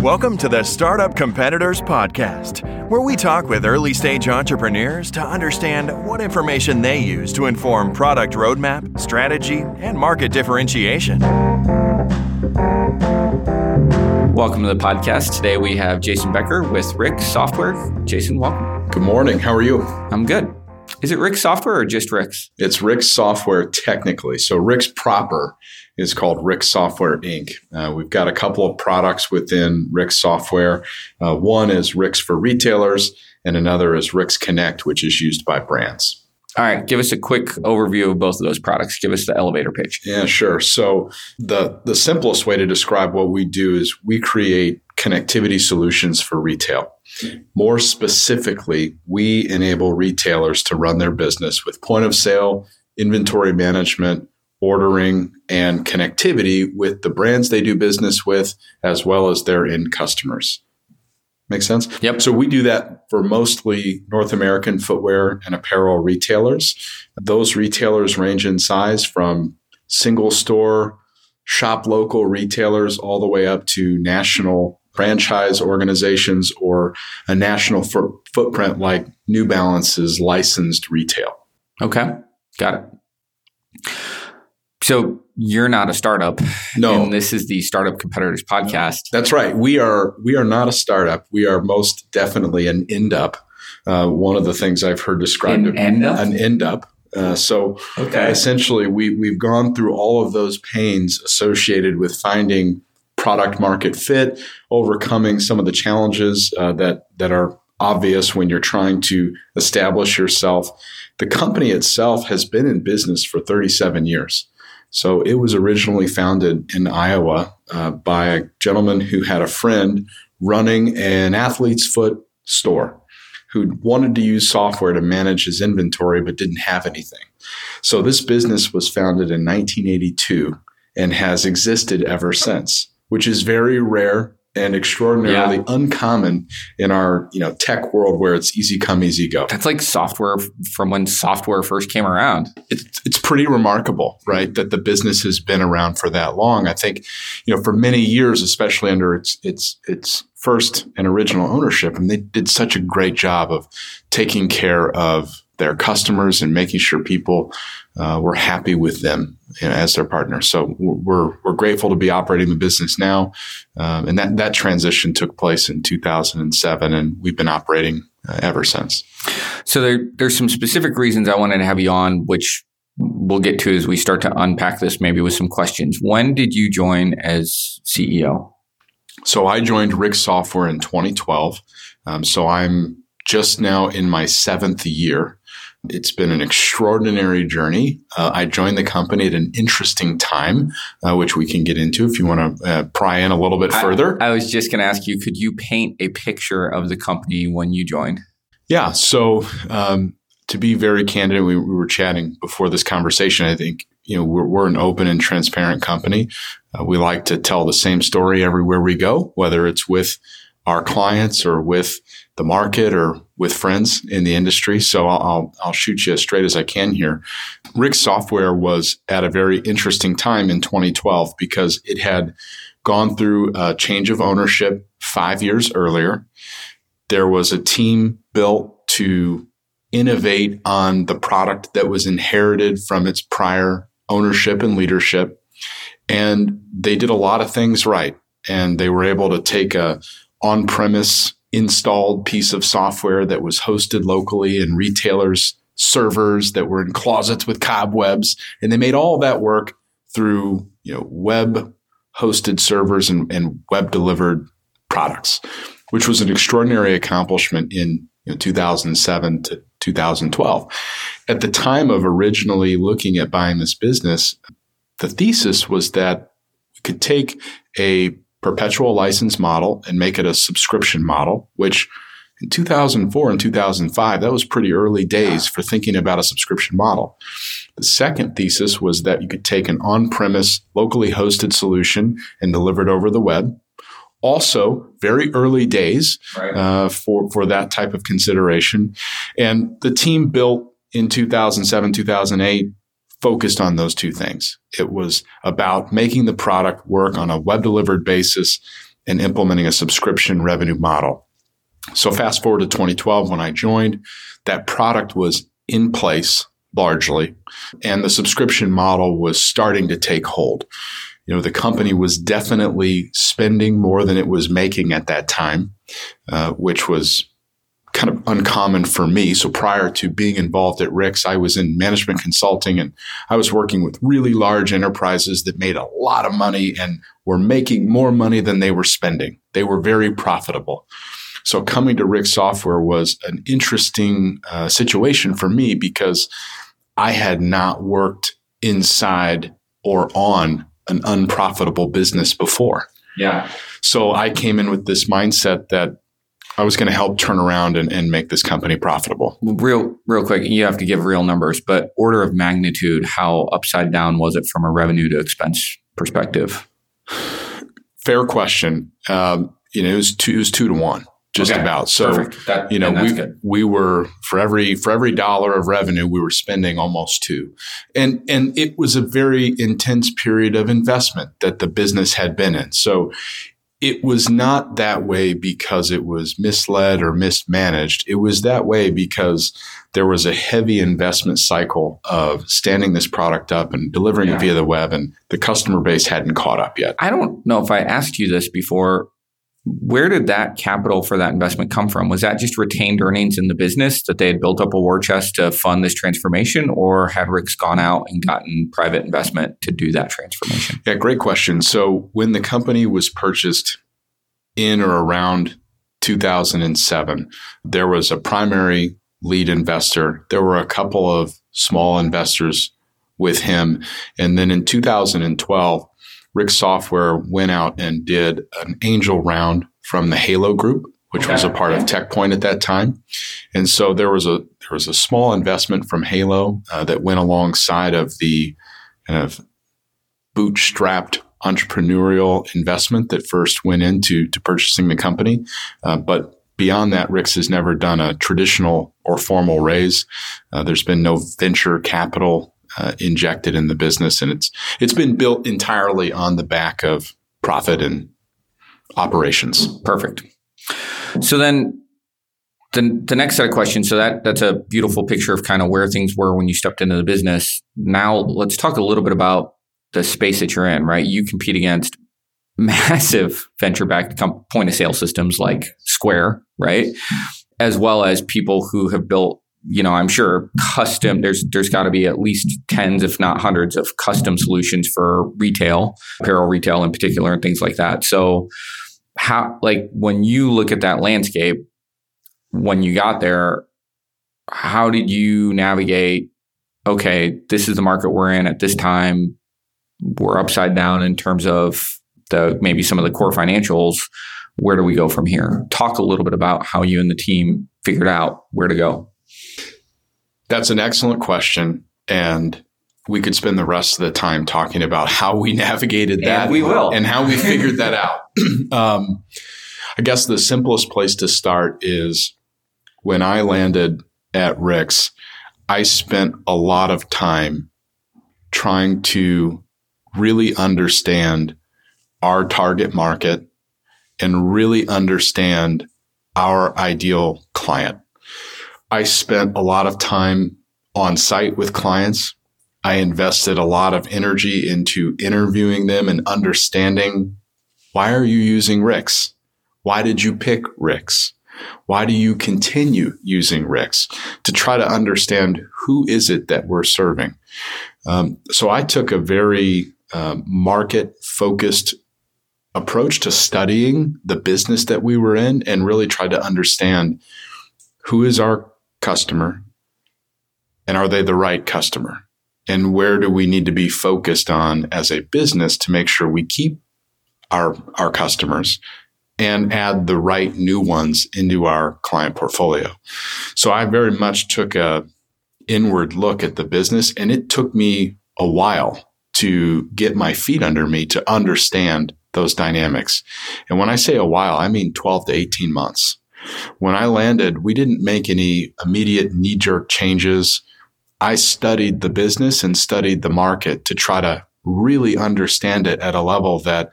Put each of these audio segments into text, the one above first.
Welcome to the Startup Competitors Podcast, where we talk with early stage entrepreneurs to understand what information they use to inform product roadmap, strategy, and market differentiation. Welcome to the podcast. Today we have Jason Becker with Rick Software. Jason, welcome. Good morning. How are you? I'm good. Is it Rick Software or just RICS? It's Rick Software technically. So RICS proper is called Rick Software Inc. Uh, we've got a couple of products within Rick Software. Uh, one is RICS for retailers, and another is RICS Connect, which is used by brands. All right, give us a quick overview of both of those products. Give us the elevator pitch. Yeah, sure. So the the simplest way to describe what we do is we create connectivity solutions for retail. More specifically, we enable retailers to run their business with point of sale, inventory management, ordering, and connectivity with the brands they do business with, as well as their end customers. Make sense? Yep. So we do that for mostly North American footwear and apparel retailers. Those retailers range in size from single store, shop local retailers, all the way up to national franchise organizations or a national fo- footprint like New Balance's licensed retail. Okay, got it. So you're not a startup. No. And this is the Startup Competitors podcast. That's right. We are we are not a startup. We are most definitely an end up. Uh, one of the things I've heard described An end up? an end up. Uh, so Okay. essentially, we we've gone through all of those pains associated with finding product market fit, overcoming some of the challenges uh, that that are obvious when you're trying to establish yourself. The company itself has been in business for 37 years. So it was originally founded in Iowa uh, by a gentleman who had a friend running an athlete's foot store who wanted to use software to manage his inventory but didn't have anything. So this business was founded in 1982 and has existed ever since, which is very rare and extraordinarily Yeah. uncommon in our you know tech world where it's easy come easy go. That's like software from when software first came around. it's it's pretty remarkable, right, that the business has been around for that long. I think, you know, for many years, especially under its its its first and original ownership, and they did such a great job of taking care of their customers and making sure people uh, were happy with them you know, as their partner. So we're we're grateful to be operating the business now, um, and that that transition took place in 2007, and we've been operating uh, ever since. So there, there's some specific reasons I wanted to have you on, which we'll get to as we start to unpack this maybe with some questions. When did you join as CEO? So I joined Rick Software in 2012. Um, so I'm just now in my seventh year. It's been an extraordinary journey. Uh, I joined the company at an interesting time, uh, which we can get into if you want to uh, pry in a little bit further. I, I was just going to ask you, could you paint a picture of the company when you joined? Yeah. So, um, to be very candid, we, we were chatting before this conversation. I think, you know, we're, we're an open and transparent company. Uh, we like to tell the same story everywhere we go, whether it's with our clients or with the market or with friends in the industry. So I'll, I'll, I'll shoot you as straight as I can here. Rick Software was at a very interesting time in 2012 because it had gone through a change of ownership five years earlier. There was a team built to innovate on the product that was inherited from its prior ownership and leadership. And they did a lot of things right. And they were able to take a on premise installed piece of software that was hosted locally in retailers' servers that were in closets with cobwebs. And they made all that work through, you know, web hosted servers and, and web delivered products, which was an extraordinary accomplishment in you know, 2007 to 2012. At the time of originally looking at buying this business, the thesis was that we could take a perpetual license model and make it a subscription model, which in 2004 and 2005, that was pretty early days for thinking about a subscription model. The second thesis was that you could take an on premise, locally hosted solution and deliver it over the web. Also, very early days Right. uh, for, for that type of consideration. And the team built in 2007, 2008 focused on those two things. It was about making the product work on a web delivered basis and implementing a subscription revenue model. So fast forward to 2012 when I joined, that product was in place largely and the subscription model was starting to take hold. You know, the company was definitely spending more than it was making at that time, uh, which was kind of uncommon for me. So prior to being involved at RICS, I was in management consulting and I was working with really large enterprises that made a lot of money and were making more money than they were spending. They were very profitable. So coming to RICS Software was an interesting uh, situation for me because I had not worked inside or on an unprofitable business before. Yeah. So I came in with this mindset that I was going to help turn around and, and make this company profitable. Real, real quick, you have to give real numbers, but order of magnitude, how upside down was it from a revenue to expense perspective? Fair question. Um, you know, it was two, it was two to one, just Okay. about. So, That, you know, we good. we were for every for every dollar of revenue, we were spending almost two, and and it was a very intense period of investment that the business had been in. So, it was not that way because it was misled or mismanaged. It was that way because there was a heavy investment cycle of standing this product up and delivering Yeah. it via the web, and the customer base hadn't caught up yet. I don't know if I asked you this before. Where did that capital for that investment come from? Was that just retained earnings in the business that they had built up a war chest to fund this transformation, or had RICS gone out and gotten private investment to do that transformation? Yeah, great question. So when the company was purchased in or around 2007, there was a primary lead investor. There were a couple of small investors with him. And then in 2012, Rick Software went out and did an angel round from the Halo Group, which was a part of TechPoint at that time. And so there was a there was a small investment from Halo uh, that went alongside of the kind of bootstrapped entrepreneurial investment that first went into to purchasing the company. Uh, but beyond that, RICS has never done a traditional or formal raise. Uh, there's been no venture capital uh, injected in the business, and it's it's been built entirely on the back of profit and operations. Perfect. So then the, the next set of questions. So that that's a beautiful picture of kind of where things were when you stepped into the business. Now let's talk a little bit about the space that you're in, right? You compete against massive venture backed point of sale systems like Square, right? As well as people who have built, you know, I'm sure custom, there's, there's got to be at least tens, if not hundreds of custom solutions for retail, apparel retail in particular, and things like that. So, how, like, when you look at that landscape, when you got there, how did you navigate? Okay, this is the market we're in at this time. We're upside down in terms of the maybe some of the core financials. Where do we go from here? Talk a little bit about how you and the team figured out where to go. That's an excellent question, and we could spend the rest of the time talking about how we navigated that. And we will. and how we figured that out. um, I guess the simplest place to start is when I landed at RICS, I spent a lot of time trying to really understand our target market and really understand our ideal client. I spent a lot of time on site with clients. I invested a lot of energy into interviewing them and understanding why are you using RICS? Why did you pick RICS? Why do you continue using RICS? To try to understand who is it that we're serving. Um, so I took a very um, market focused approach to studying the business that we were in and really tried to understand who is our customer and are they the right customer? And where do we need to be focused on as a business to make sure we keep our, our customers and add the right new ones into our client portfolio? So I very much took a inward look at the business and it took me a while to get my feet under me to understand those dynamics. And when I say a while, I mean 12 to 18 months. When I landed, we didn't make any immediate knee jerk changes. I studied the business and studied the market to try to really understand it at a level that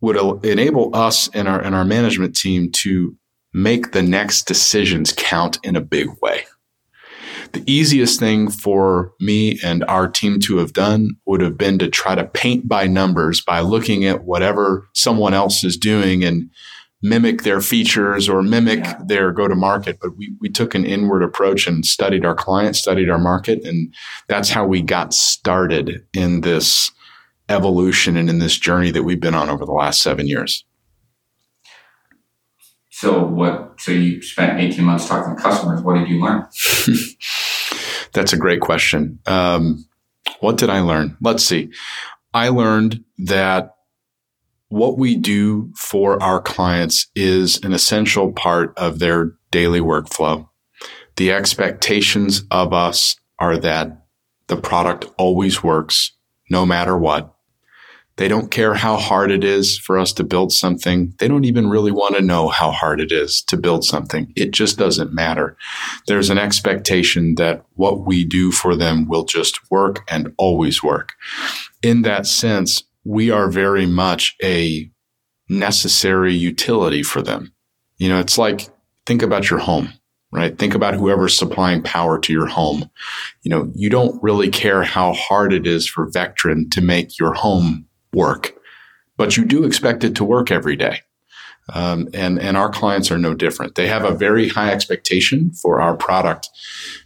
would enable us and our and our management team to make the next decisions count in a big way. The easiest thing for me and our team to have done would have been to try to paint by numbers by looking at whatever someone else is doing and mimic their features or mimic yeah. their go to market. But we, we took an inward approach and studied our client, studied our market. And that's how we got started in this evolution and in this journey that we've been on over the last seven years. So what? So you spent eighteen months talking to customers. What did you learn? That's a great question. Um, what did I learn? Let's see. I learned that what we do for our clients is an essential part of their daily workflow. The expectations of us are that the product always works no matter what. They don't care how hard it is for us to build something. They don't even really want to know how hard it is to build something. It just doesn't matter. There's an expectation that what we do for them will just work and always work. In that sense, we are very much a necessary utility for them. You know, it's like think about your home, right? Think about whoever's supplying power to your home. You know, you don't really care how hard it is for Vectren to make your home work, but you do expect it to work every day. Um, and and our clients are no different. They have a very high expectation for our product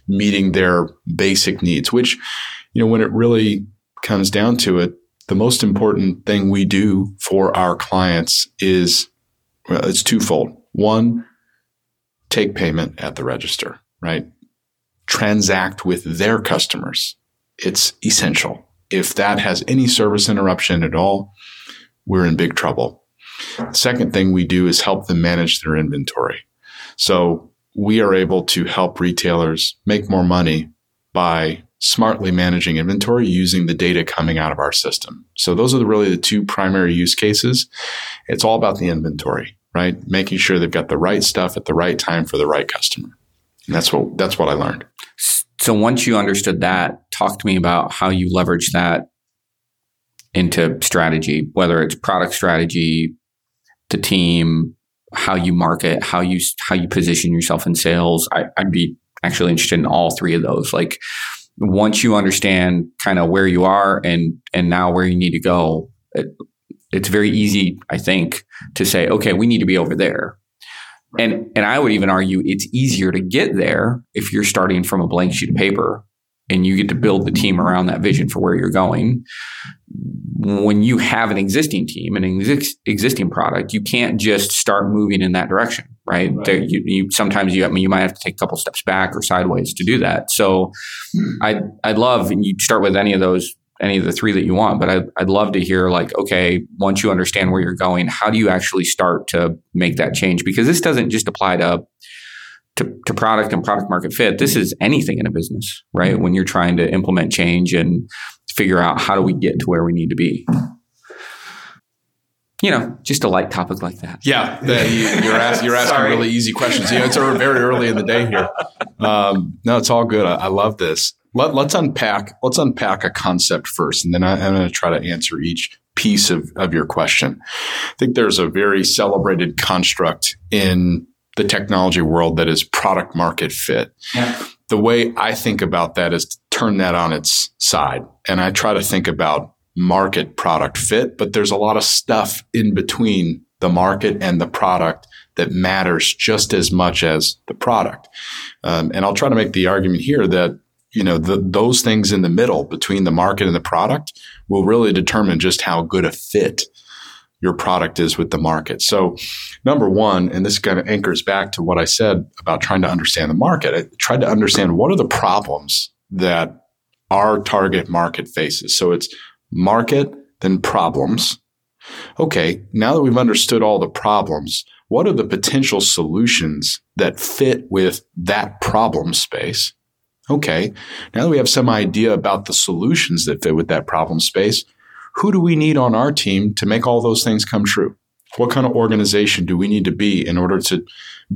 meeting their basic needs. Which, you know, when it really comes down to it, the most important thing we do for our clients is well, it's twofold. One, take payment at the register, right? Transact with their customers. It's essential if that has any service interruption at all, we're in big trouble. The second thing we do is help them manage their inventory. So we are able to help retailers make more money by smartly managing inventory using the data coming out of our system. So those are the, really the two primary use cases. It's all about the inventory, right? Making sure they've got the right stuff at the right time for the right customer. And that's what that's what I learned. So once you understood that, talk to me about how you leverage that into strategy, whether it's product strategy, the team, how you market, how you how you position yourself in sales. I, I'd be actually interested in all three of those. Like once you understand kind of where you are and and now where you need to go, it, it's very easy, I think, to say, okay, we need to be over there. And and I would even argue it's easier to get there if you're starting from a blank sheet of paper and you get to build the team around that vision for where you're going. When you have an existing team, an ex- existing product, you can't just start moving in that direction, right? right. There, you, you, sometimes you, I mean, you might have to take a couple steps back or sideways to do that. So, I hmm. I'd love, and you start with any of those any of the three that you want, but I'd, I'd love to hear like, okay, once you understand where you're going, how do you actually start to make that change? Because this doesn't just apply to, to, to product and product market fit. This is anything in a business, right? When you're trying to implement change and figure out how do we get to where we need to be you know, just a light topic like that. Yeah, you're, ask, you're asking really easy questions. You know, it's very early in the day here. Um, no, it's all good. I, I love this. Let, us unpack. Let's unpack a concept first, and then I, am going to try to answer each piece of, of your question. I think there's a very celebrated construct in the technology world that is product market fit. Yeah. The way I think about that is to turn that on its side, and I try to think about market product fit, but there's a lot of stuff in between the market and the product that matters just as much as the product. Um, and I'll try to make the argument here that you know the, those things in the middle between the market and the product will really determine just how good a fit your product is with the market. So, number one, and this kind of anchors back to what I said about trying to understand the market. I tried to understand what are the problems that our target market faces. So it's market, then problems. Okay, now that we've understood all the problems, what are the potential solutions that fit with that problem space? Okay, now that we have some idea about the solutions that fit with that problem space, who do we need on our team to make all those things come true? What kind of organization do we need to be in order to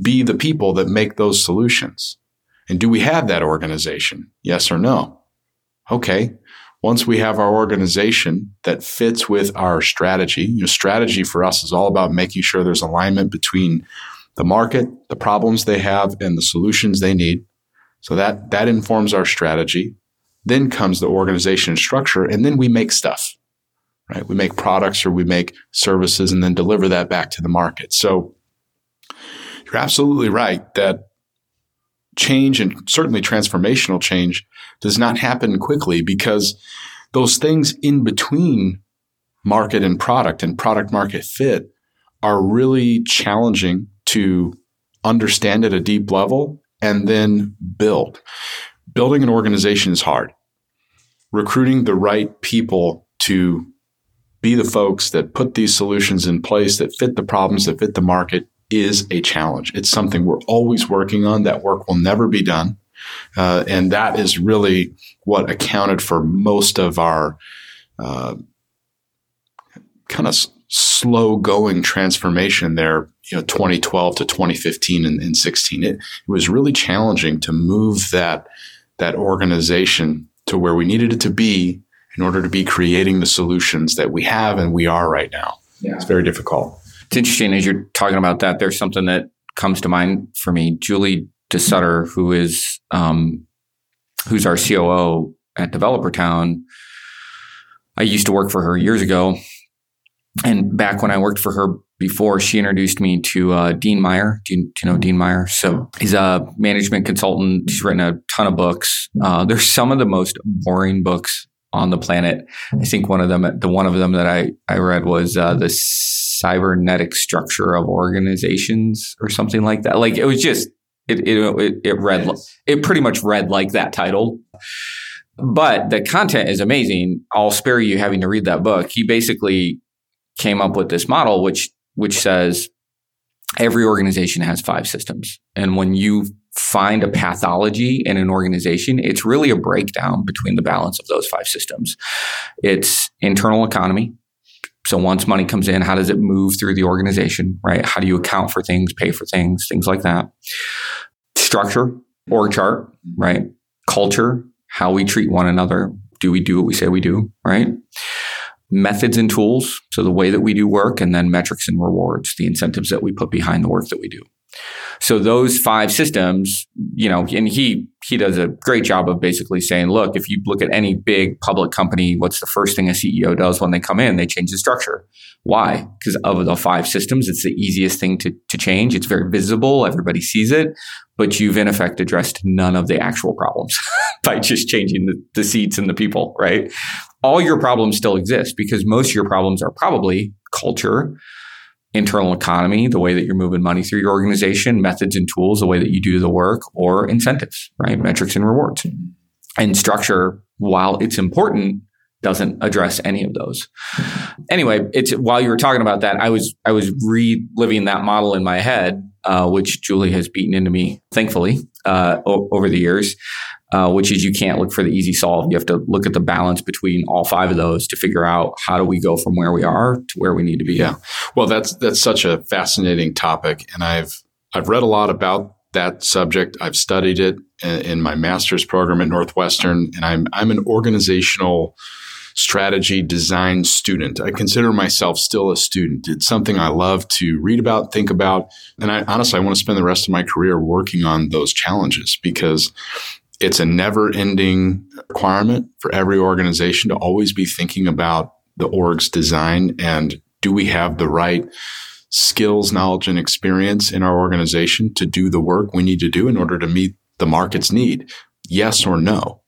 be the people that make those solutions? And do we have that organization? Yes or no? Okay. Once we have our organization that fits with our strategy, you know, strategy for us is all about making sure there's alignment between the market, the problems they have, and the solutions they need. So that, that informs our strategy. Then comes the organization structure, and then we make stuff, right? We make products or we make services and then deliver that back to the market. So you're absolutely right that change and certainly transformational change does not happen quickly because those things in between market and product and product market fit are really challenging to understand at a deep level and then build. Building an organization is hard. Recruiting the right people to be the folks that put these solutions in place that fit the problems, that fit the market is a challenge. It's something we're always working on. That work will never be done. Uh, and that is really what accounted for most of our uh, kind of s- slow going transformation there, you know, 2012 to 2015 and, and 16. It, it was really challenging to move that, that organization to where we needed it to be in order to be creating the solutions that we have and we are right now. Yeah. It's very difficult. It's interesting as you're talking about that. There's something that comes to mind for me. Julie DeSutter, who is um, who's our COO at Developer Town. I used to work for her years ago, and back when I worked for her before, she introduced me to uh, Dean Meyer. Do you, do you, know Dean Meyer? So he's a management consultant. He's written a ton of books. Uh, there's some of the most boring books on the planet. I think one of them, the one of them that I, I read was uh, the cybernetic structure of organizations or something like that. Like it was just it it it, read it pretty much read like that title. But the content is amazing. I'll spare you having to read that book. He basically came up with this model which which says every organization has five systems. And when you find a pathology in an organization, it's really a breakdown between the balance of those five systems. It's internal economy, so once money comes in, how does it move through the organization, right? How do you account for things, pay for things, things like that? Structure, org chart, right? Culture, how we treat one another. Do we do what we say we do, right? Methods and tools, so the way that we do work, and then metrics and rewards, the incentives that we put behind the work that we do. So those five systems, you know, and he he does a great job of basically saying, look, if you look at any big public company, what's the first thing a CEO does when they come in? They change the structure. Why? Because of the five systems, it's the easiest thing to, to change. It's very visible. Everybody sees it, but you've in effect addressed none of the actual problems by just changing the, the seats and the people, right? All your problems still exist because most of your problems are probably culture, internal economy, the way that you're moving money through your organization, methods and tools, the way that you do the work, or incentives, right? Metrics and rewards. And structure, while it's important, doesn't address any of those. Anyway, it's while you were talking about that, I was I was reliving that model in my head, uh, which Julie has beaten into me, thankfully, uh, o- over the years uh, which is you can't look for the easy solve. You have to look at the balance between all five of those to figure out how do we go from where we are to where we need to be. Yeah, well, that's that's such a fascinating topic, and I've I've read a lot about that subject. I've studied it in, my master's program at Northwestern, and I'm I'm an organizational strategy design student. I consider myself still a student. It's something I love to read about, think about, and I honestly I want to spend the rest of my career working on those challenges because it's a never ending requirement for every organization to always be thinking about the org's design and do we have the right skills, knowledge, and experience in our organization to do the work we need to do in order to meet the market's need? Yes or no?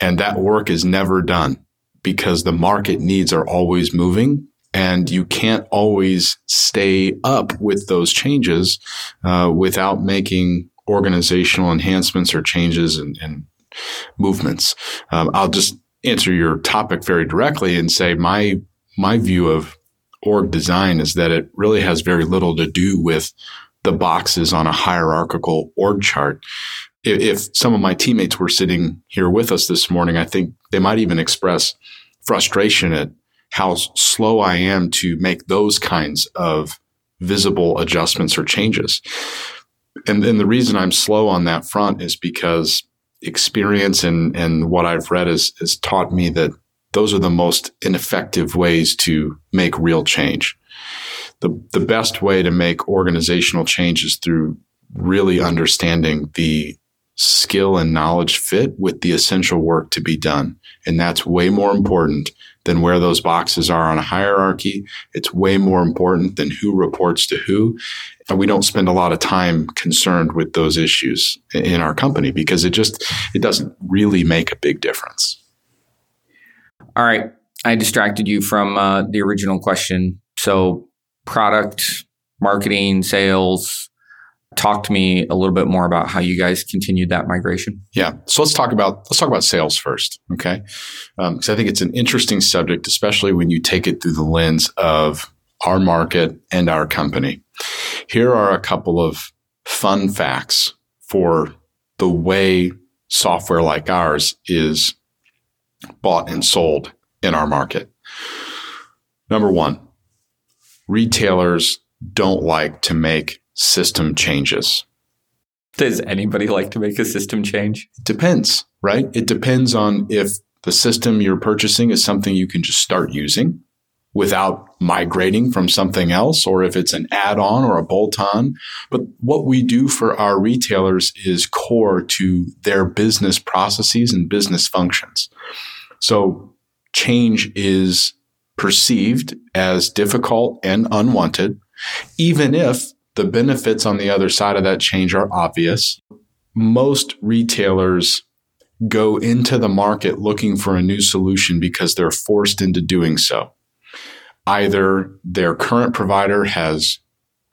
And that work is never done because the market needs are always moving and you can't always stay up with those changes uh, without making organizational enhancements or changes and, and movements. Um, I'll just answer your topic very directly and say my my view of org design is that it really has very little to do with the boxes on a hierarchical org chart. If, if some of my teammates were sitting here with us this morning, I think they might even express frustration at how slow I am to make those kinds of visible adjustments or changes and, the reason I'm slow on that front is because experience and, and what I've read has, has taught me that those are the most ineffective ways to make real change. The, the best way to make organizational change is through really understanding the skill and knowledge fit with the essential work to be done. And that's way more important than where those boxes are on a hierarchy. It's way more important than who reports to who. And we don't spend a lot of time concerned with those issues in our company because it just, it doesn't really make a big difference. All right. I distracted you from uh, the original question. So product, marketing, sales, talk to me a little bit more about how you guys continued that migration. Yeah. So let's talk about let's talk about sales first, okay? Because um, I think it's an interesting subject, especially when you take it through the lens of our market and our company. Here are a couple of fun facts for the way software like ours is bought and sold in our market. Number one, retailers don't like to make system changes. Does anybody like to make a system change? It depends, right? It depends on if the system you're purchasing is something you can just start using without migrating from something else, or if it's an add on or a bolt on. But what we do for our retailers is core to their business processes and business functions. So change is perceived as difficult and unwanted, even if the benefits on the other side of that change are obvious. Most retailers go into the market looking for a new solution because they're forced into doing so. Either their current provider has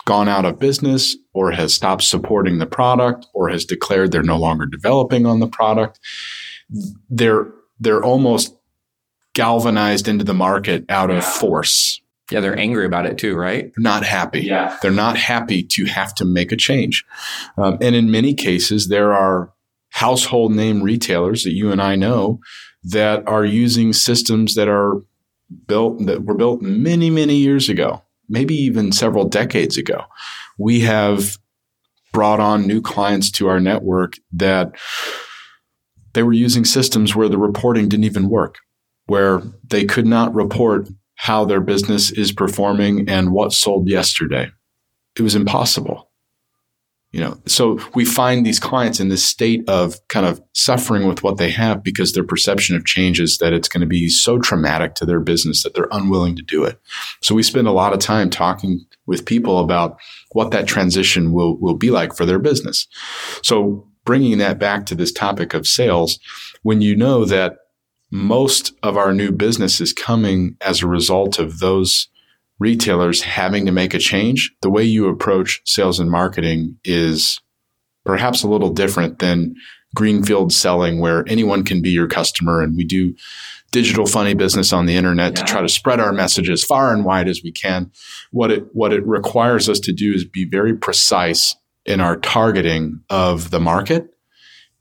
gone out of business or has stopped supporting the product or has declared they're no longer developing on the product. They're, they're almost galvanized into the market out of force yeah, they're angry about it too, right? Not happy. Yeah. They're not happy to have to make a change. Um, and in many cases, there are household name retailers that you and I know that are using systems that are built, that were built many, many years ago, maybe even several decades ago. We have brought on new clients to our network that they were using systems where the reporting didn't even work, where they could not report how their business is performing and what sold yesterday. It was impossible. You know, so we find these clients in this state of kind of suffering with what they have because their perception of change is that it's going to be so traumatic to their business that they're unwilling to do it. So we spend a lot of time talking with people about what that transition will, will be like for their business. So bringing that back to this topic of sales, when you know that most of our new business is coming as a result of those retailers having to make a change. The way you approach sales and marketing is perhaps a little different than greenfield selling where anyone can be your customer and we do digital funny business on the internet yeah. to try to spread our messages far and wide as we can. What it what it requires us to do is be very precise in our targeting of the market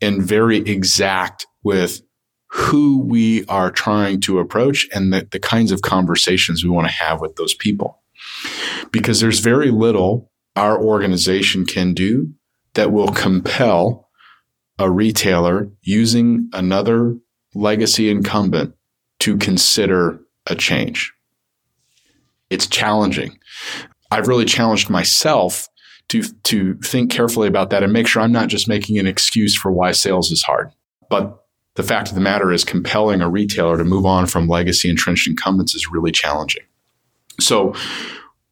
and very exact with who we are trying to approach and the, the kinds of conversations we want to have with those people. Because there's very little our organization can do that will compel a retailer using another legacy incumbent to consider a change. It's challenging. I've really challenged myself to, to think carefully about that and make sure I'm not just making an excuse for why sales is hard, but the fact of the matter is compelling a retailer to move on from legacy entrenched incumbents is really challenging. So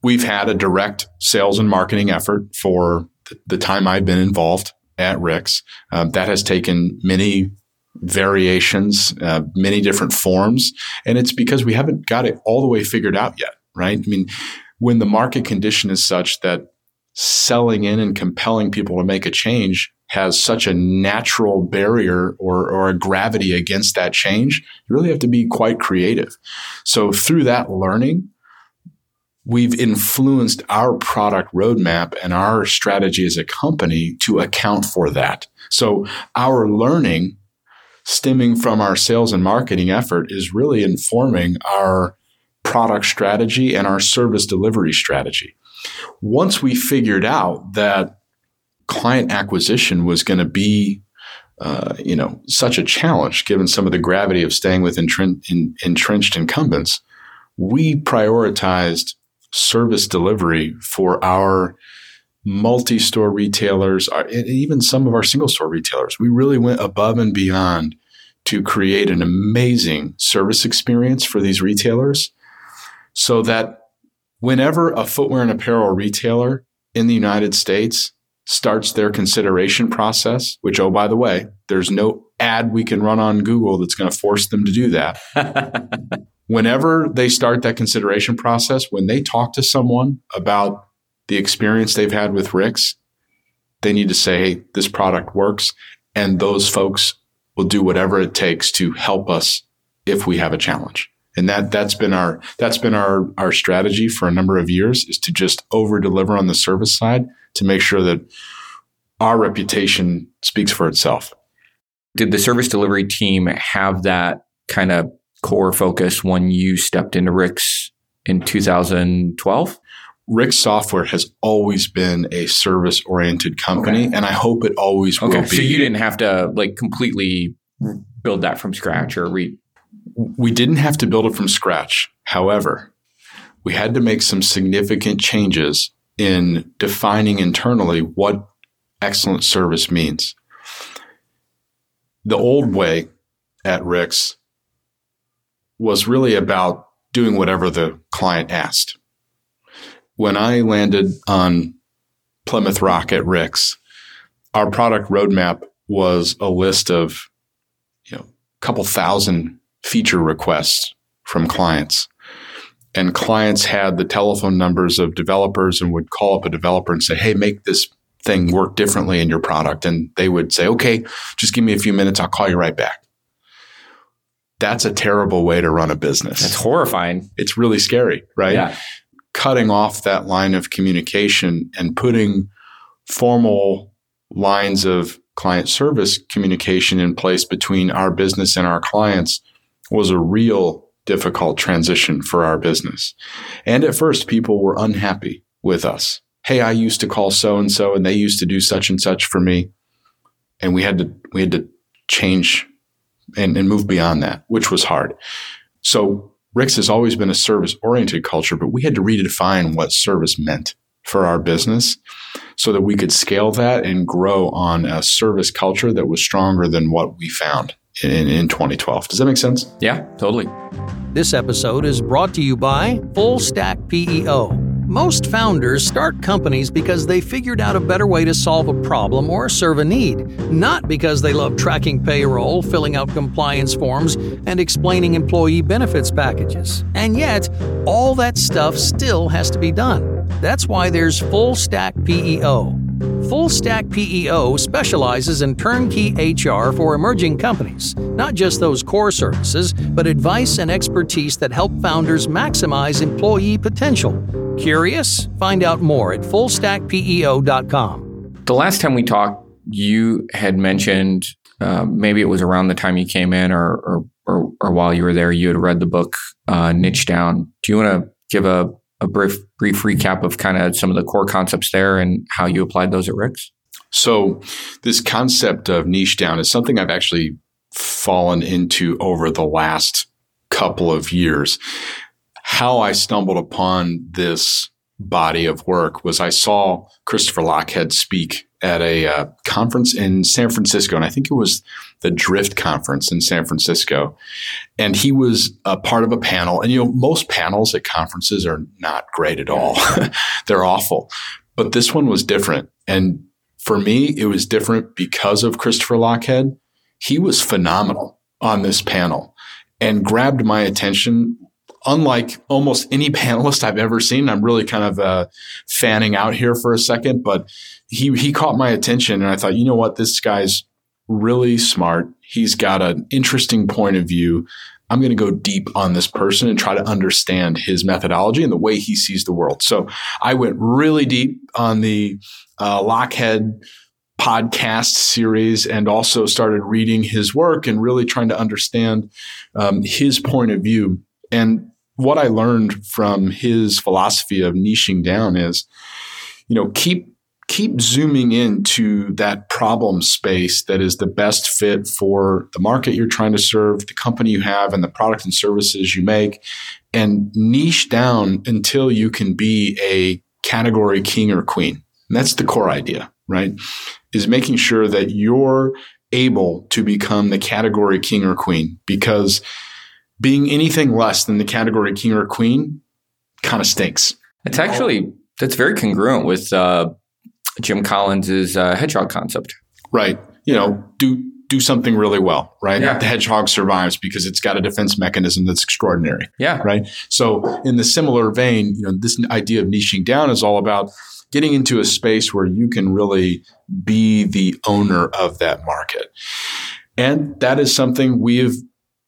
we've had a direct sales and marketing effort for the time I've been involved at RICS. Um, that has taken many variations, uh, many different forms, and it's because we haven't got it all the way figured out yet, right? I mean, when the market condition is such that selling in and compelling people to make a change has such a natural barrier or, or a gravity against that change, you really have to be quite creative. So through that learning, we've influenced our product roadmap and our strategy as a company to account for that. So our learning stemming from our sales and marketing effort is really informing our product strategy and our service delivery strategy. Once we figured out that client acquisition was going to be uh, you know, such a challenge given some of the gravity of staying with entren- in, entrenched incumbents, we prioritized service delivery for our multi-store retailers, our, even some of our single-store retailers. We really went above and beyond to create an amazing service experience for these retailers, so that whenever a footwear and apparel retailer in the United States starts their consideration process, which, oh, by the way, there's no ad we can run on Google that's going to force them to do that. Whenever they start that consideration process, when they talk to someone about the experience they've had with RICS, they need to say, hey, this product works. And those folks will do whatever it takes to help us if we have a challenge. And that that's been our that's been our our strategy for a number of years is to just over deliver on the service side to make sure that our reputation speaks for itself. Did the service delivery team have that kind of core focus when you stepped into RICS in 2012? RICS Software has always been a service oriented company, okay. and I hope it always okay. will be. So you didn't have to like completely build that from scratch or re. We didn't have to build it from scratch. However, we had to make some significant changes in defining internally what excellent service means. The old way at RICS was really about doing whatever the client asked. When I landed on Plymouth Rock at RICS, our product roadmap was a list of, you know, a couple thousand feature requests from clients and clients had the telephone numbers of developers and would call up a developer and say, Hey, make this thing work differently in your product. And they would say, Okay, just give me a few minutes. I'll call you right back. That's a terrible way to run a business. It's horrifying. It's really scary, right? Yeah. Cutting off that line of communication and putting formal lines of client service communication in place between our business and our clients was a real difficult transition for our business. And at first, people were unhappy with us. Hey, I used to call so and so, and they used to do such and such for me, and we had to we had to change and, and move beyond that, which was hard. So RICS has always been a service oriented culture, but we had to redefine what service meant for our business so that we could scale that and grow on a service culture that was stronger than what we found in, in 2012. Does that make sense? Yeah, totally. This episode is brought to you by Full Stack PEO. Most founders start companies because they figured out a better way to solve a problem or serve a need, not because they love tracking payroll, filling out compliance forms, and explaining employee benefits packages. And yet, all that stuff still has to be done. That's why there's Full Stack PEO. Full Stack PEO specializes in turnkey HR for emerging companies, not just those core services, but advice and expertise that help founders maximize employee potential. Curious? Find out more at fullstackpeo.com. The last time we talked, you had mentioned uh, maybe it was around the time you came in or, or, or, or while you were there, you had read the book uh, Niche Down. Do you want to give a a brief brief recap of kind of some of the core concepts there and how you applied those at RICS? So, this concept of niche down is something I've actually fallen into over the last couple of years. How I stumbled upon this body of work was I saw Christopher Lochhead speak at a uh, conference in San Francisco, and I think it was the Drift Conference in San Francisco. And he was a part of a panel. And, you know, most panels at conferences are not great at all, they're awful. But this one was different. And for me, it was different because of Christopher Lochhead. He was phenomenal on this panel and grabbed my attention unlike almost any panelist I've ever seen. I'm really kind of uh, fanning out here for a second, but he he caught my attention, and I thought, you know what, this guy's really smart. He's got an interesting point of view. I'm going to go deep on this person and try to understand his methodology and the way he sees the world. So I went really deep on the uh, Lochhead podcast series and also started reading his work and really trying to understand um, his point of view. And what I learned from his philosophy of niching down is, you know, keep keep zooming into that problem space that is the best fit for the market you're trying to serve, the company you have, and the product and services you make, and niche down until you can be a category king or queen. And that's the core idea, right? Is making sure that you're able to become the category king or queen because being anything less than the category king or queen kind of stinks. It's actually that's very congruent with uh, Jim Collins' uh, hedgehog concept. Right. You know, do do something really well, right? Yeah. The hedgehog survives because it's got a defense mechanism that's extraordinary. Yeah. Right. So in the similar vein, you know, this idea of niching down is all about getting into a space where you can really be the owner of that market. And that is something we have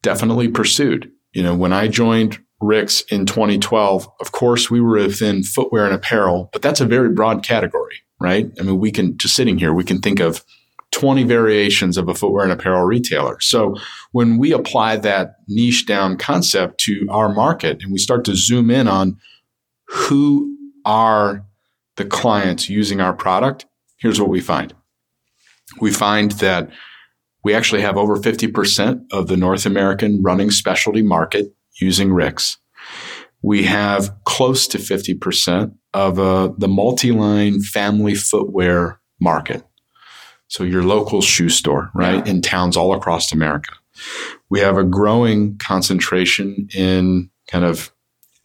definitely pursued. You know, when I joined RICS in 2012, of course, we were within footwear and apparel, but that's a very broad category, right? I mean, we can just sitting here, we can think of 20 variations of a footwear and apparel retailer. So when we apply that niche down concept to our market and we start to zoom in on who are the clients using our product, here's what we find. We find that we actually have over 50% of the North American running specialty market using RICS. We have close to 50% of uh, the multi-line family footwear market. So your local shoe store, right? In towns all across America. We have a growing concentration in kind of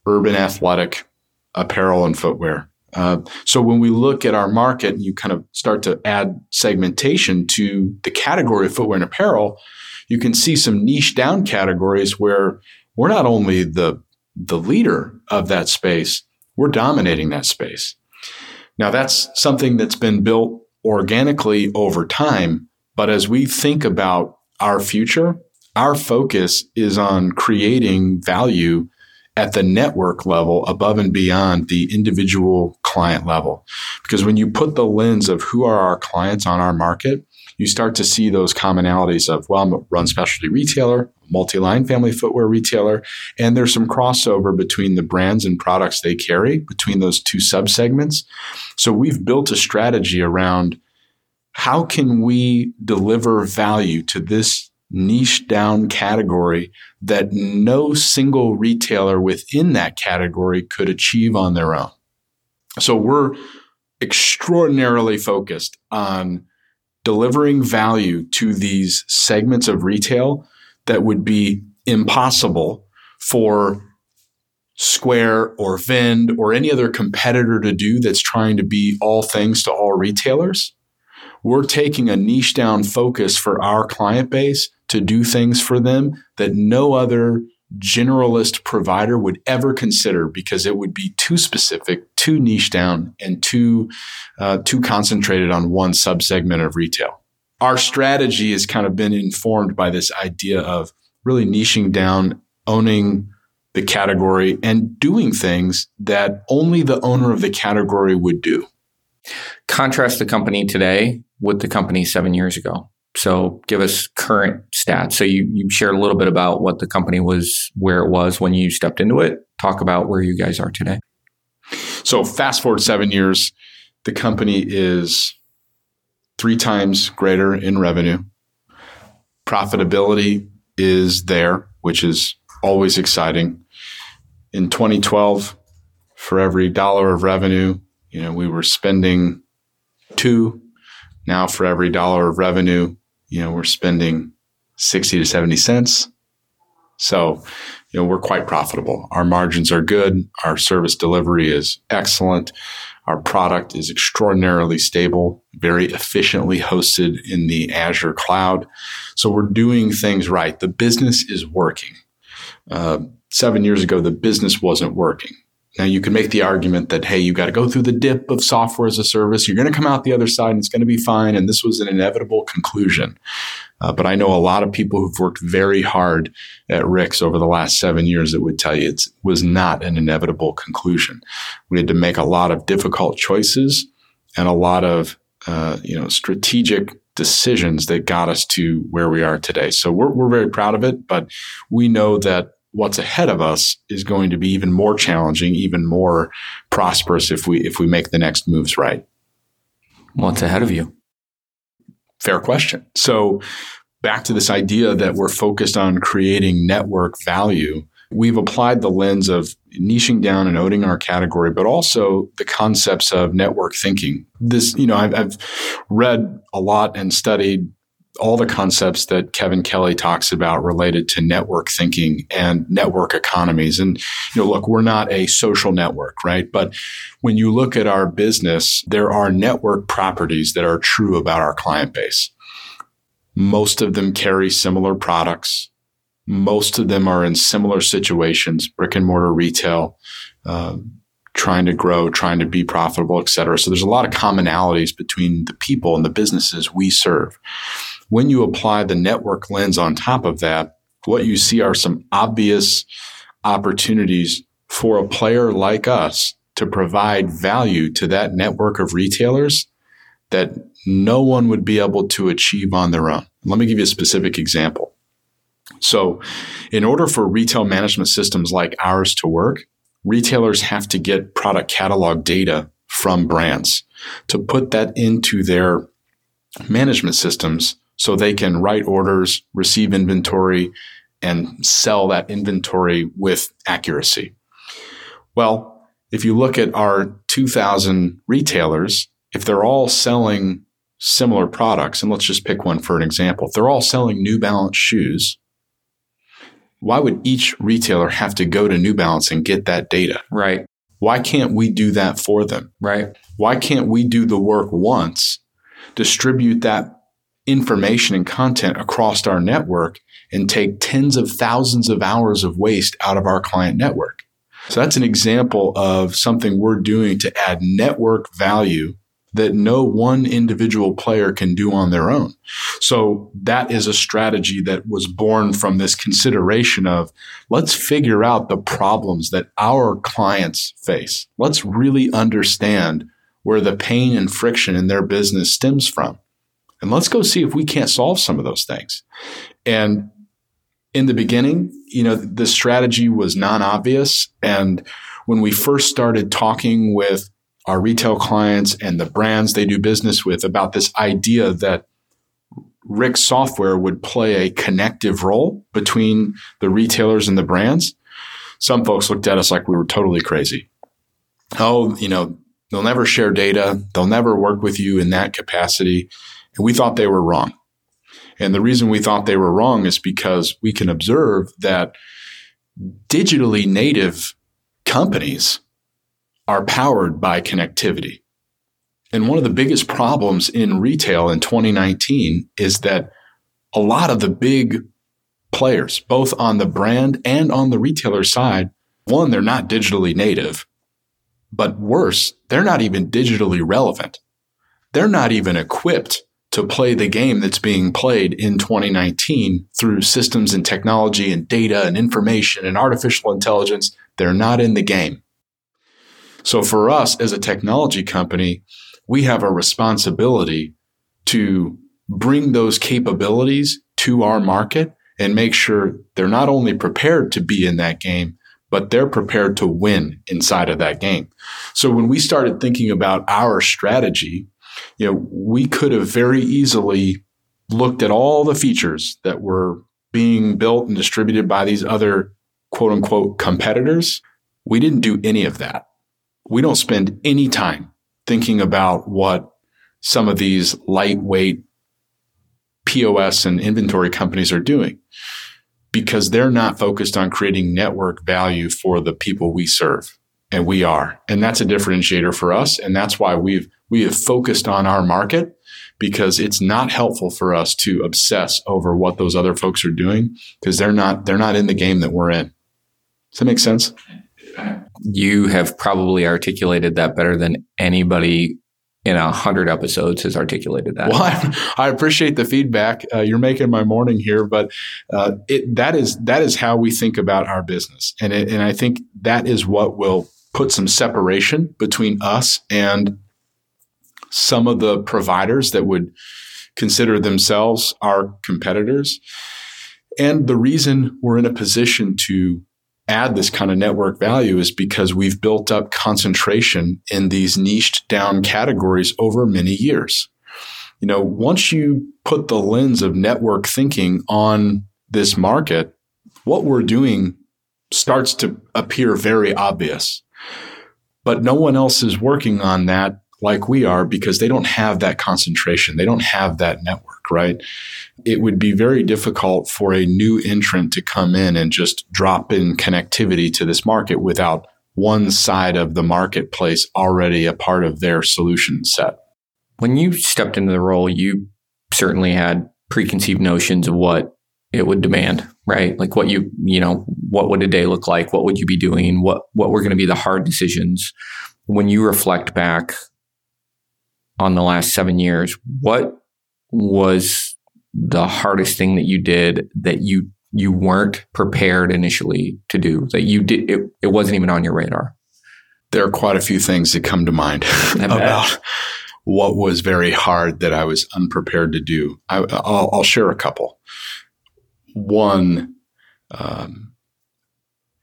urban athletic apparel and footwear. Uh, so when we look at our market and you kind of start to add segmentation to the category of footwear and apparel, you can see some niche down categories where we're not only the the leader of that space, we're dominating that space. Now that's something that's been built organically over time, but as we think about our future, our focus is on creating value at the network level above and beyond the individual client level. Because when you put the lens of who are our clients on our market, you start to see those commonalities of, well, I'm a run specialty retailer, multi-line family footwear retailer, and there's some crossover between the brands and products they carry between those two subsegments. So we've built a strategy around how can we deliver value to this niche down category that no single retailer within that category could achieve on their own. So we're extraordinarily focused on delivering value to these segments of retail that would be impossible for Square or Vend or any other competitor to do that's trying to be all things to all retailers. We're taking a niche down focus for our client base to do things for them that no other generalist provider would ever consider because it would be too specific, too niche down, and too uh, too concentrated on one subsegment of retail. Our strategy has kind of been informed by this idea of really niching down, owning the category, and doing things that only the owner of the category would do. Contrast the company today with the company seven years ago. So give us current stats. So you, you shared a little bit about what the company was, where it was when you stepped into it. Talk about where you guys are today. So fast forward seven years, the company is three times greater in revenue. Profitability is there, which is always exciting. In 2012, for every dollar of revenue, you know, we were spending two. Now for every dollar of revenue, you know, we're spending 60 to 70 cents. So, you know, we're quite profitable. Our margins are good. Our service delivery is excellent. Our product is extraordinarily stable, very efficiently hosted in the Azure cloud. So we're doing things right. The business is working. Uh, seven years ago, the business wasn't working. Now you can make the argument that, hey, you got to go through the dip of software as a service. You're going to come out the other side and it's going to be fine. And this was an inevitable conclusion. Uh, but I know a lot of people who've worked very hard at RICS over the last seven years that would tell you it was not an inevitable conclusion. We had to make a lot of difficult choices and a lot of, uh, you know, strategic decisions that got us to where we are today. So we're, we're very proud of it, but we know that what's ahead of us is going to be even more challenging, even more prosperous if we if we make the next moves right. What's ahead of you? Fair question. So, back to this idea that we're focused on creating network value, we've applied the lens of niching down and owning our category, but also the concepts of network thinking. This, you know, I've, I've read a lot and studied all the concepts that Kevin Kelly talks about related to network thinking and network economies. And, you know, look, we're not a social network, right? But when you look at our business, there are network properties that are true about our client base. Most of them carry similar products. Most of them are in similar situations, brick and mortar retail, uh, trying to grow, trying to be profitable, et cetera. So there's a lot of commonalities between the people and the businesses we serve. When you apply the network lens on top of that, what you see are some obvious opportunities for a player like us to provide value to that network of retailers that no one would be able to achieve on their own. Let me give you a specific example. So, in order for retail management systems like ours to work, retailers have to get product catalog data from brands to put that into their management systems so they can write orders, receive inventory, and sell that inventory with accuracy. Well, if you look at our 2000 retailers, if they're all selling similar products, and let's just pick one for an example, if they're all selling New Balance shoes, why would each retailer have to go to New Balance and get that data? Right. Why can't we do that for them? Right. Why can't we do the work once, distribute that information and content across our network and take tens of thousands of hours of waste out of our client network. So that's an example of something we're doing to add network value that no one individual player can do on their own. So that is a strategy that was born from this consideration of let's figure out the problems that our clients face. Let's really understand where the pain and friction in their business stems from. And let's go see if we can't solve some of those things. And in the beginning, you know, the strategy was non obvious. And when we first started talking with our retail clients and the brands they do business with about this idea that RICS software would play a connective role between the retailers and the brands, some folks looked at us like we were totally crazy. Oh, you know, they'll never share data. They'll never work with you in that capacity. And we thought they were wrong. And the reason we thought they were wrong is because we can observe that digitally native companies are powered by connectivity. And one of the biggest problems in retail in 2019 is that a lot of the big players, both on the brand and on the retailer side, one, they're not digitally native, but worse, they're not even digitally relevant. They're not even equipped to play the game that's being played in 2019 through systems and technology and data and information and artificial intelligence. They're not in the game. So for us as a technology company, we have a responsibility to bring those capabilities to our market and make sure they're not only prepared to be in that game, but they're prepared to win inside of that game. So when we started thinking about our strategy you know, we could have very easily looked at all the features that were being built and distributed by these other quote unquote competitors. We didn't do any of that. We don't spend any time thinking about what some of these lightweight POS and inventory companies are doing because they're not focused on creating network value for the people we serve. And we are. And that's a differentiator for us. And that's why we've we have focused on our market because it's not helpful for us to obsess over what those other folks are doing because they're not they're not in the game that we're in. Does that make sense? You have probably articulated that better than anybody in a hundred episodes has articulated that. Well, I, I appreciate the feedback. Uh, you're making my morning here, but uh, it, that is that is how we think about our business, and it, and I think that is what will put some separation between us and some of the providers that would consider themselves our competitors. And the reason we're in a position to add this kind of network value is because we've built up concentration in these niched down categories over many years. You know, once you put the lens of network thinking on this market, what we're doing starts to appear very obvious. But no one else is working on that like we are because they don't have that concentration. They don't have that network, right? It would be very difficult for a new entrant to come in and just drop in connectivity to this market without one side of the marketplace already a part of their solution set. When you stepped into the role, you certainly had preconceived notions of what it would demand, right? Like what you, you know, what would a day look like? What would you be doing? What what were going to be the hard decisions? When you reflect back on the last 7 years, what was the hardest thing that you did that you you weren't prepared initially to do that you did it, it wasn't even on your radar? There are quite a few things that come to mind about what was very hard that I was unprepared to do. I, will share a couple one, um,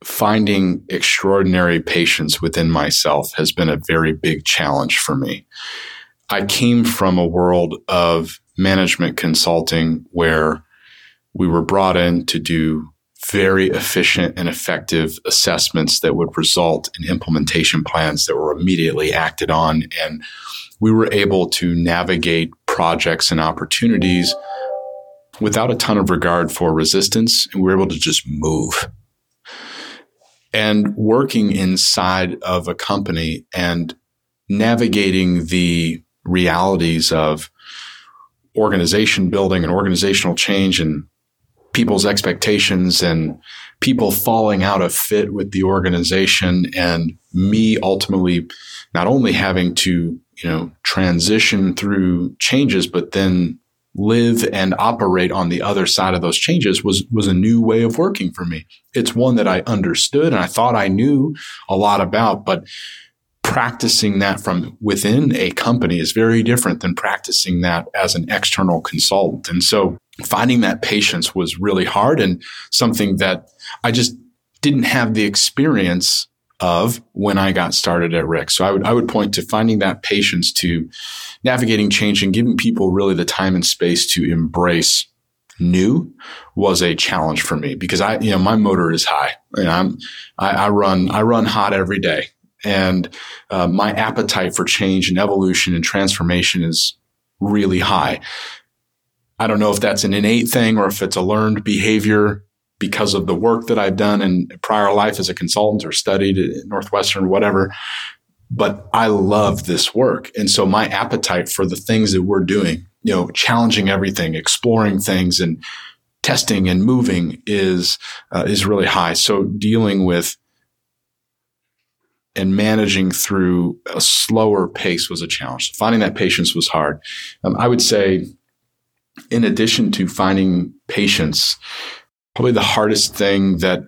finding extraordinary patience within myself has been a very big challenge for me. I came from a world of management consulting where we were brought in to do very efficient and effective assessments that would result in implementation plans that were immediately acted on. And we were able to navigate projects and opportunities without a ton of regard for resistance, and we were able to just move. And working inside of a company and navigating the realities of organization building and organizational change and people's expectations and people falling out of fit with the organization and me ultimately not only having to you know transition through changes but then live and operate on the other side of those changes was was a new way of working for me. It's one that I understood and I thought I knew a lot about, but practicing that from within a company is very different than practicing that as an external consultant. And so finding that patience was really hard and something that I just didn't have the experience of when I got started at RICS. So I would I would point to finding that patience to navigating change and giving people really the time and space to embrace new was a challenge for me because I, you know, my motor is high and I'm, I, I run, I run hot every day. And uh, my appetite for change and evolution and transformation is really high. I don't know if that's an innate thing or if it's a learned behavior because of the work that I've done in prior life as a consultant or studied at Northwestern or whatever but I love this work. And so my appetite for the things that we're doing, you know, challenging everything, exploring things and testing and moving is, uh, is really high. So dealing with and managing through a slower pace was a challenge. Finding that patience was hard. Um, I would say, in addition to finding patience, probably the hardest thing that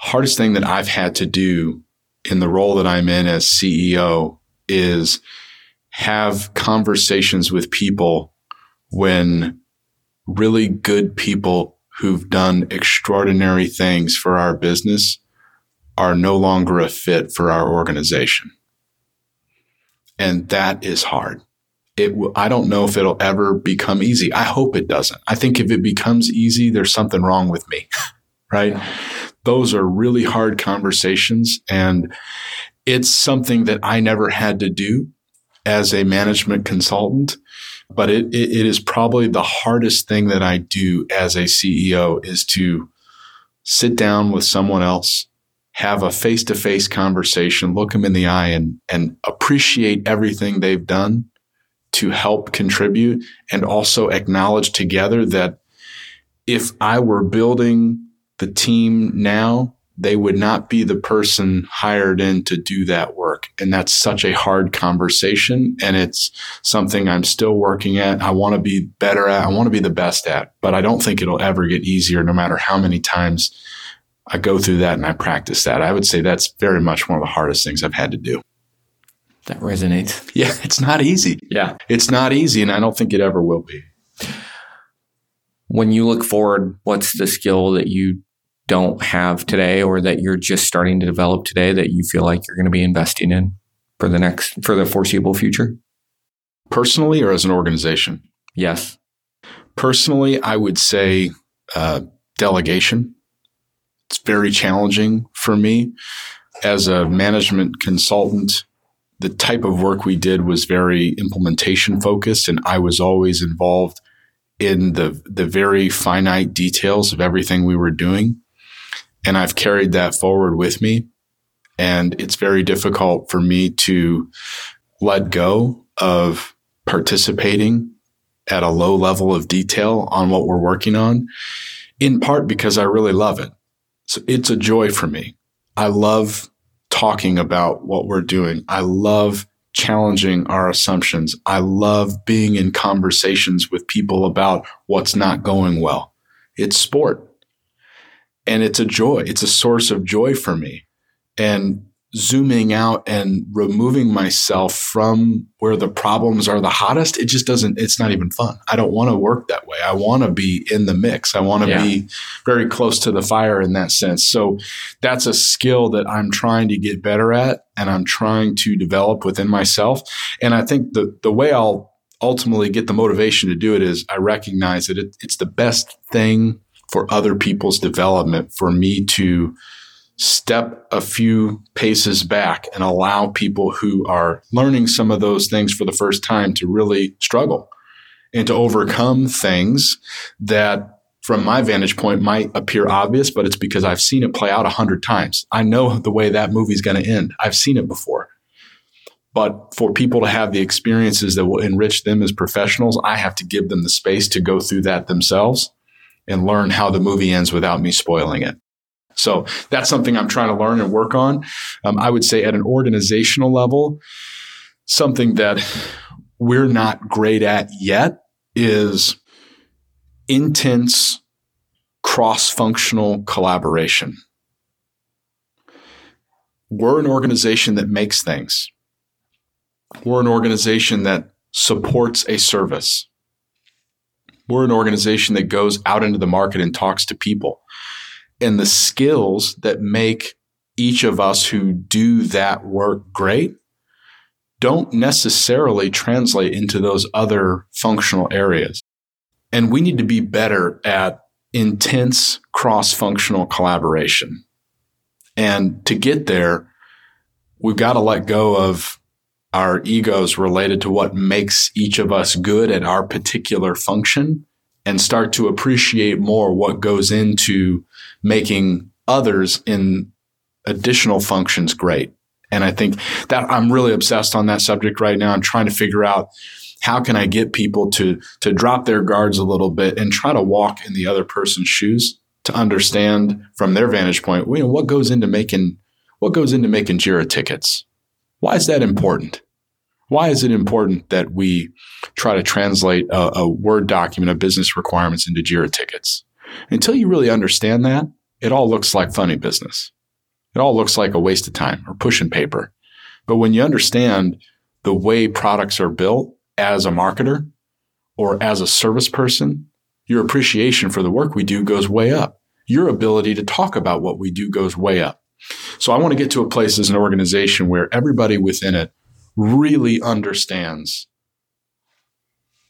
hardest thing that I've had to do in the role that I'm in as CEO is have conversations with people when really good people who've done extraordinary things for our business are no longer a fit for our organization. And that is hard. It w- I don't know if it'll ever become easy. I hope it doesn't. I think if it becomes easy, there's something wrong with me, right? those are really hard conversations. And it's something that I never had to do as a management consultant. But it, it, it is probably the hardest thing that I do as a CEO is to sit down with someone else, have a face to face conversation, look them in the eye and, and appreciate everything they've done to help contribute and also acknowledge together that if I were building the team now, they would not be the person hired in to do that work. And that's such a hard conversation. And it's something I'm still working at. I want to be better at. I want to be the best at, but I don't think it'll ever get easier no matter how many times I go through that and I practice that. I would say that's very much one of the hardest things I've had to do. That resonates. Yeah, it's not easy. Yeah. It's not easy. And I don't think it ever will be. When you look forward, what's the skill that you don't have today or that you're just starting to develop today that you feel like you're going to be investing in for the next for the foreseeable future? Personally or as an organization? Yes. Personally, I would say uh, delegation. It's very challenging for me as a management consultant. The type of work we did was very implementation focused, and I was always involved in the the very finite details of everything we were doing. And I've carried that forward with me. And it's very difficult for me to let go of participating at a low level of detail on what we're working on, in part because I really love it. So it's a joy for me. I love talking about what we're doing. I love challenging our assumptions. I love being in conversations with people about what's not going well. It's sport and it's a joy. It's a source of joy for me. And zooming out and removing myself from where the problems are the hottest, it just doesn't, it's not even fun. I don't want to work that way. I want to be in the mix. I want to yeah. be very close to the fire in that sense. So that's a skill that I'm trying to get better at and I'm trying to develop within myself. And I think the, the way I'll ultimately get the motivation to do it is I recognize that it, it's the best thing for other people's development for me to step a few paces back and allow people who are learning some of those things for the first time to really struggle and to overcome things that from my vantage point might appear obvious, but it's because I've seen it play out a hundred times. I know the way that movie's going to end. I've seen it before. But for people to have the experiences that will enrich them as professionals, I have to give them the space to go through that themselves and learn how the movie ends without me spoiling it. So that's something I'm trying to learn and work on. Um, I would say at an organizational level, something that we're not great at yet is intense cross functional collaboration. We're an organization that makes things. We're an organization that supports a service. We're an organization that goes out into the market and talks to people. And the skills that make each of us who do that work great don't necessarily translate into those other functional areas. And we need to be better at intense cross functional collaboration. And to get there, we've got to let go of our egos related to what makes each of us good at our particular function and start to appreciate more what goes into making others in additional functions great. And I think that I'm really obsessed on that subject right now. I'm trying to figure out how can I get people to to drop their guards a little bit and try to walk in the other person's shoes to understand from their vantage point, you know, what goes into making what goes into making Jira tickets. Why is that important? Why is it important that we try to translate a, a Word document of business requirements into Jira tickets? Until you really understand that, it all looks like funny business. It all looks like a waste of time or pushing paper. But when you understand the way products are built as a marketer or as a service person, your appreciation for the work we do goes way up. Your ability to talk about what we do goes way up. So I want to get to a place as an organization where everybody within it really understands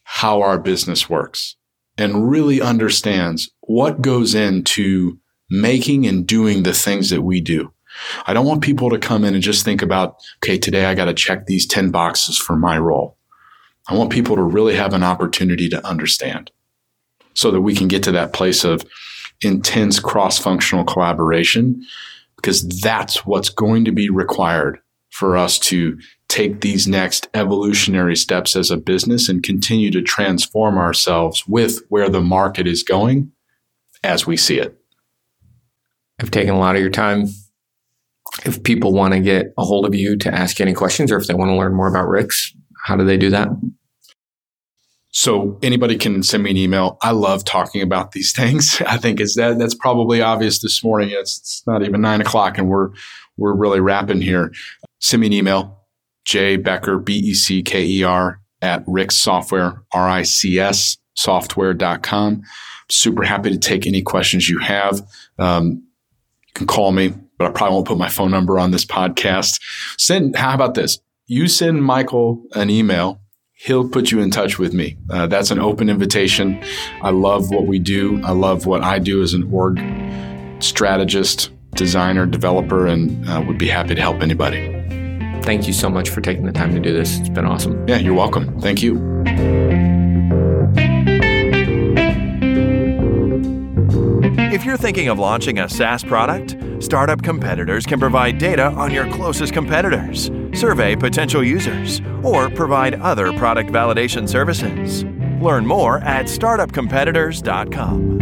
how our business works and really understands what goes into making and doing the things that we do. I don't want people to come in and just think about, okay, today I got to check these 10 boxes for my role. I want people to really have an opportunity to understand so that we can get to that place of intense cross functional collaboration because that's what's going to be required for us to take these next evolutionary steps as a business and continue to transform ourselves with where the market is going as we see it. I've taken a lot of your time. If people want to get a hold of you to ask any questions or if they want to learn more about RICS, how do they do that? So anybody can send me an email. I love talking about these things. I think is that that's probably obvious this morning. It's, it's not even nine o'clock and we're we're really wrapping here. Send me an email, J Becker, B E C K E R at RICS Software, R I C S software.com. Super happy to take any questions you have. Um, can call me, but I probably won't put my phone number on this podcast. Send, how about this? You send Michael an email. He'll put you in touch with me. Uh, that's an open invitation. I love what we do. I love what I do as an org strategist, designer, developer, and uh, would be happy to help anybody. Thank you so much for taking the time to do this. It's been awesome. Yeah, you're welcome. Thank you. If you're thinking of launching a SaaS product, Startup Competitors can provide data on your closest competitors, survey potential users, or provide other product validation services. Learn more at startupcompetitors.com.